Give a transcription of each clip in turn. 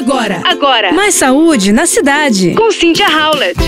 Agora, agora. Mais saúde na cidade. Com Cynthia Howlett.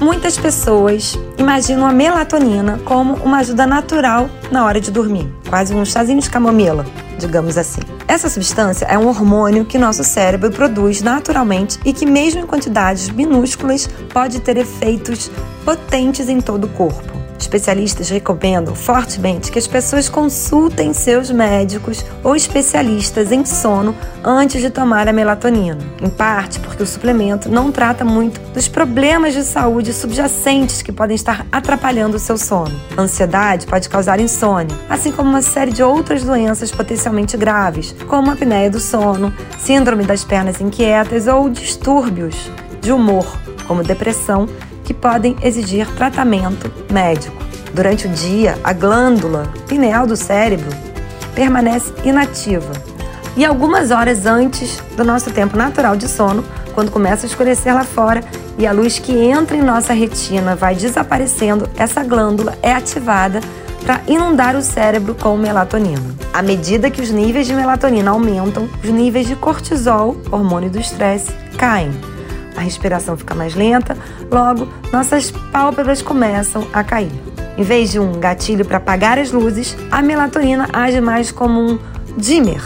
Muitas pessoas imaginam a melatonina como uma ajuda natural na hora de dormir, quase um chazinho de camomila, digamos assim. Essa substância é um hormônio que nosso cérebro produz naturalmente e que, mesmo em quantidades minúsculas, pode ter efeitos potentes em todo o corpo. Especialistas recomendam fortemente que as pessoas consultem seus médicos ou especialistas em sono antes de tomar a melatonina. Em parte porque o suplemento não trata muito dos problemas de saúde subjacentes que podem estar atrapalhando o seu sono. A ansiedade pode causar insônia, assim como uma série de outras doenças potencialmente graves, como a apneia do sono, síndrome das pernas inquietas ou distúrbios de humor, como depressão que podem exigir tratamento médico. Durante o dia, a glândula pineal do cérebro permanece inativa. E algumas horas antes do nosso tempo natural de sono, quando começa a escurecer lá fora e a luz que entra em nossa retina vai desaparecendo, essa glândula é ativada para inundar o cérebro com melatonina. À medida que os níveis de melatonina aumentam, os níveis de cortisol, hormônio do estresse, caem a respiração fica mais lenta, logo nossas pálpebras começam a cair. Em vez de um gatilho para apagar as luzes, a melatonina age mais como um dimmer,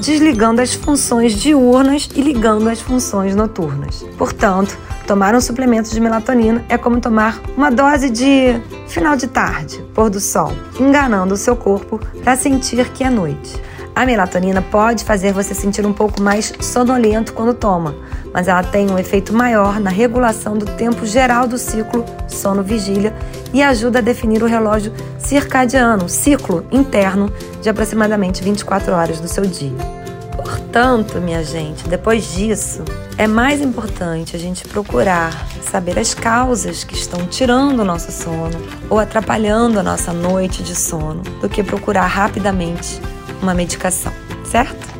desligando as funções diurnas e ligando as funções noturnas. Portanto, tomar um suplemento de melatonina é como tomar uma dose de final de tarde, pôr do sol, enganando o seu corpo para sentir que é noite. A melatonina pode fazer você sentir um pouco mais sonolento quando toma, mas ela tem um efeito maior na regulação do tempo geral do ciclo sono-vigília e ajuda a definir o relógio circadiano, ciclo interno de aproximadamente 24 horas do seu dia. Portanto, minha gente, depois disso, é mais importante a gente procurar saber as causas que estão tirando o nosso sono ou atrapalhando a nossa noite de sono do que procurar rapidamente uma medicação, certo?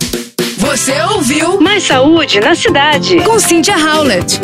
Você ouviu Mais saúde na cidade. com Cynthia Howlett.